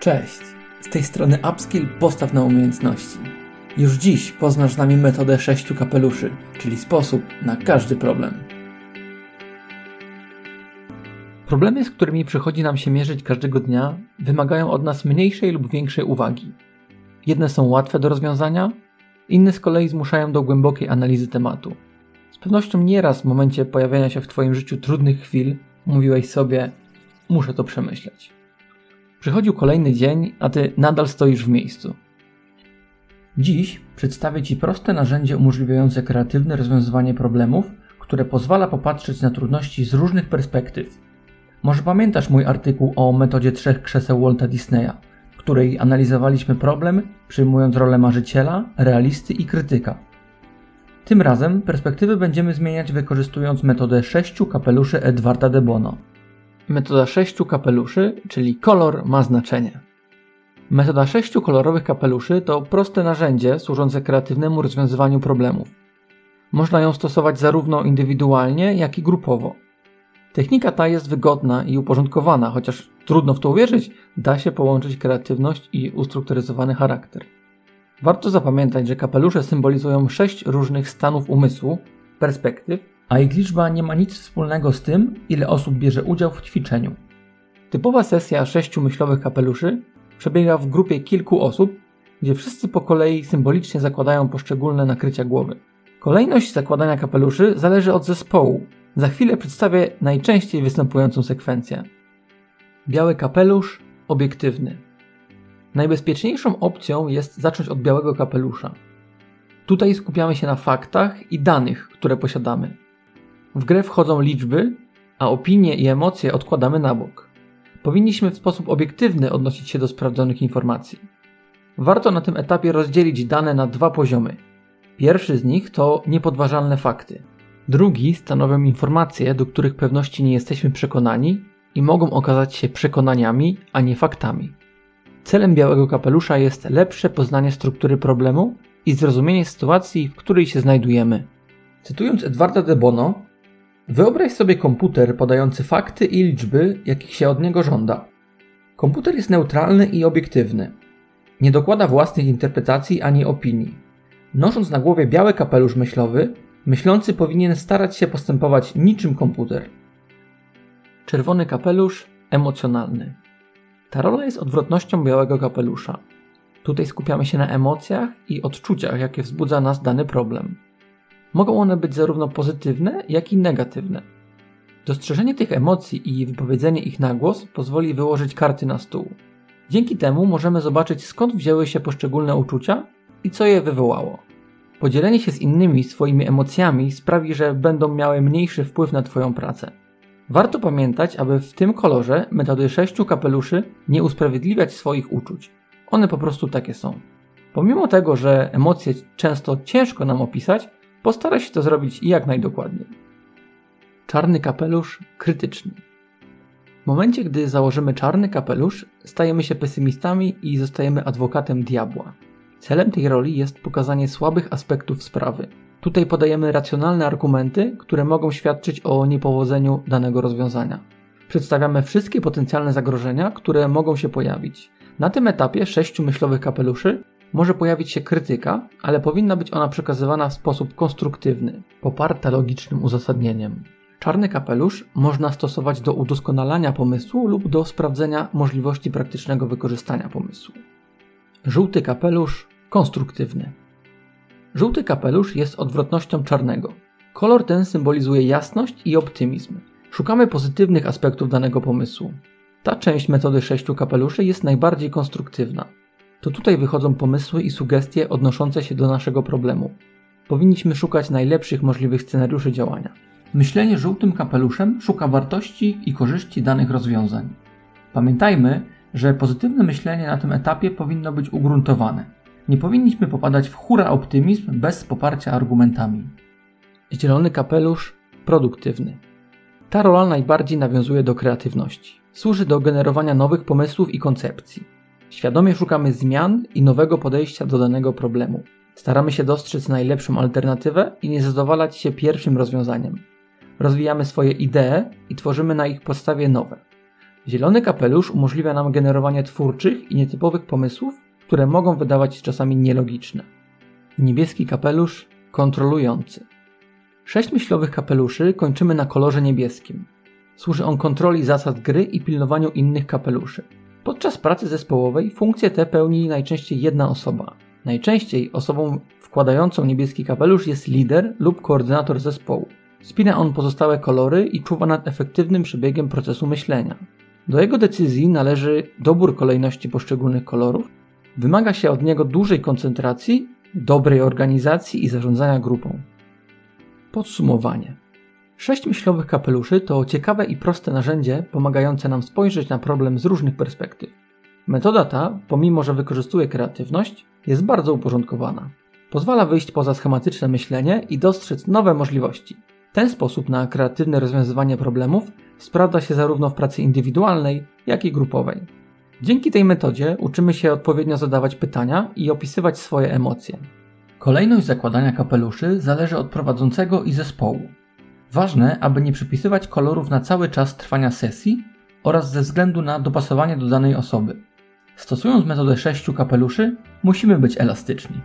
Cześć, z tej strony Upskill Postaw na Umiejętności. Już dziś poznasz z nami metodę sześciu kapeluszy, czyli sposób na każdy problem. Problemy, z którymi przychodzi nam się mierzyć każdego dnia, wymagają od nas mniejszej lub większej uwagi. Jedne są łatwe do rozwiązania, inne z kolei zmuszają do głębokiej analizy tematu. Z pewnością nieraz w momencie pojawiania się w Twoim życiu trudnych chwil mówiłeś sobie: Muszę to przemyśleć. Przychodził kolejny dzień, a ty nadal stoisz w miejscu. Dziś przedstawię Ci proste narzędzie umożliwiające kreatywne rozwiązywanie problemów, które pozwala popatrzeć na trudności z różnych perspektyw. Może pamiętasz mój artykuł o metodzie trzech krzeseł Walta Disneya, w której analizowaliśmy problem, przyjmując rolę marzyciela, realisty i krytyka. Tym razem perspektywy będziemy zmieniać wykorzystując metodę sześciu kapeluszy Edwarda de Bono. Metoda sześciu kapeluszy, czyli kolor ma znaczenie. Metoda sześciu kolorowych kapeluszy to proste narzędzie służące kreatywnemu rozwiązywaniu problemów. Można ją stosować zarówno indywidualnie, jak i grupowo. Technika ta jest wygodna i uporządkowana, chociaż trudno w to uwierzyć, da się połączyć kreatywność i ustrukturyzowany charakter. Warto zapamiętać, że kapelusze symbolizują sześć różnych stanów umysłu, perspektyw, a ich liczba nie ma nic wspólnego z tym, ile osób bierze udział w ćwiczeniu. Typowa sesja sześciu myślowych kapeluszy przebiega w grupie kilku osób, gdzie wszyscy po kolei symbolicznie zakładają poszczególne nakrycia głowy. Kolejność zakładania kapeluszy zależy od zespołu. Za chwilę przedstawię najczęściej występującą sekwencję. Biały kapelusz, obiektywny. Najbezpieczniejszą opcją jest zacząć od białego kapelusza. Tutaj skupiamy się na faktach i danych, które posiadamy. W grę wchodzą liczby, a opinie i emocje odkładamy na bok. Powinniśmy w sposób obiektywny odnosić się do sprawdzonych informacji. Warto na tym etapie rozdzielić dane na dwa poziomy. Pierwszy z nich to niepodważalne fakty. Drugi stanowią informacje, do których pewności nie jesteśmy przekonani i mogą okazać się przekonaniami, a nie faktami. Celem białego kapelusza jest lepsze poznanie struktury problemu i zrozumienie sytuacji, w której się znajdujemy. Cytując Edwarda de Bono, Wyobraź sobie komputer podający fakty i liczby, jakich się od niego żąda. Komputer jest neutralny i obiektywny. Nie dokłada własnych interpretacji ani opinii. Nosząc na głowie biały kapelusz myślowy, myślący powinien starać się postępować niczym komputer. Czerwony kapelusz emocjonalny. Ta rola jest odwrotnością białego kapelusza. Tutaj skupiamy się na emocjach i odczuciach, jakie wzbudza nas dany problem. Mogą one być zarówno pozytywne, jak i negatywne. Dostrzeżenie tych emocji i wypowiedzenie ich na głos pozwoli wyłożyć karty na stół. Dzięki temu możemy zobaczyć skąd wzięły się poszczególne uczucia i co je wywołało. Podzielenie się z innymi swoimi emocjami sprawi, że będą miały mniejszy wpływ na Twoją pracę. Warto pamiętać, aby w tym kolorze metody sześciu kapeluszy nie usprawiedliwiać swoich uczuć. One po prostu takie są. Pomimo tego, że emocje często ciężko nam opisać, Postaraj się to zrobić jak najdokładniej. Czarny kapelusz krytyczny. W momencie, gdy założymy czarny kapelusz, stajemy się pesymistami i zostajemy adwokatem diabła. Celem tej roli jest pokazanie słabych aspektów sprawy. Tutaj podajemy racjonalne argumenty, które mogą świadczyć o niepowodzeniu danego rozwiązania. Przedstawiamy wszystkie potencjalne zagrożenia, które mogą się pojawić. Na tym etapie sześciu myślowych kapeluszy może pojawić się krytyka, ale powinna być ona przekazywana w sposób konstruktywny, poparta logicznym uzasadnieniem. Czarny kapelusz można stosować do udoskonalania pomysłu lub do sprawdzenia możliwości praktycznego wykorzystania pomysłu. Żółty kapelusz konstruktywny. Żółty kapelusz jest odwrotnością czarnego. Kolor ten symbolizuje jasność i optymizm. Szukamy pozytywnych aspektów danego pomysłu. Ta część metody sześciu kapeluszy jest najbardziej konstruktywna to tutaj wychodzą pomysły i sugestie odnoszące się do naszego problemu. Powinniśmy szukać najlepszych możliwych scenariuszy działania. Myślenie żółtym kapeluszem szuka wartości i korzyści danych rozwiązań. Pamiętajmy, że pozytywne myślenie na tym etapie powinno być ugruntowane. Nie powinniśmy popadać w hura optymizm bez poparcia argumentami. Zielony kapelusz produktywny. Ta rola najbardziej nawiązuje do kreatywności. Służy do generowania nowych pomysłów i koncepcji. Świadomie szukamy zmian i nowego podejścia do danego problemu. Staramy się dostrzec najlepszą alternatywę i nie zadowalać się pierwszym rozwiązaniem. Rozwijamy swoje idee i tworzymy na ich podstawie nowe. Zielony kapelusz umożliwia nam generowanie twórczych i nietypowych pomysłów, które mogą wydawać się czasami nielogiczne. Niebieski kapelusz kontrolujący. Sześć myślowych kapeluszy kończymy na kolorze niebieskim. Służy on kontroli zasad gry i pilnowaniu innych kapeluszy. Podczas pracy zespołowej funkcję tę pełni najczęściej jedna osoba. Najczęściej osobą wkładającą niebieski kapelusz jest lider lub koordynator zespołu. Spina on pozostałe kolory i czuwa nad efektywnym przebiegiem procesu myślenia. Do jego decyzji należy dobór kolejności poszczególnych kolorów. Wymaga się od niego dużej koncentracji, dobrej organizacji i zarządzania grupą. Podsumowanie. Sześć myślowych kapeluszy to ciekawe i proste narzędzie pomagające nam spojrzeć na problem z różnych perspektyw. Metoda ta, pomimo że wykorzystuje kreatywność, jest bardzo uporządkowana. Pozwala wyjść poza schematyczne myślenie i dostrzec nowe możliwości. Ten sposób na kreatywne rozwiązywanie problemów sprawdza się zarówno w pracy indywidualnej, jak i grupowej. Dzięki tej metodzie uczymy się odpowiednio zadawać pytania i opisywać swoje emocje. Kolejność zakładania kapeluszy zależy od prowadzącego i zespołu. Ważne, aby nie przypisywać kolorów na cały czas trwania sesji oraz ze względu na dopasowanie do danej osoby. Stosując metodę sześciu kapeluszy, musimy być elastyczni.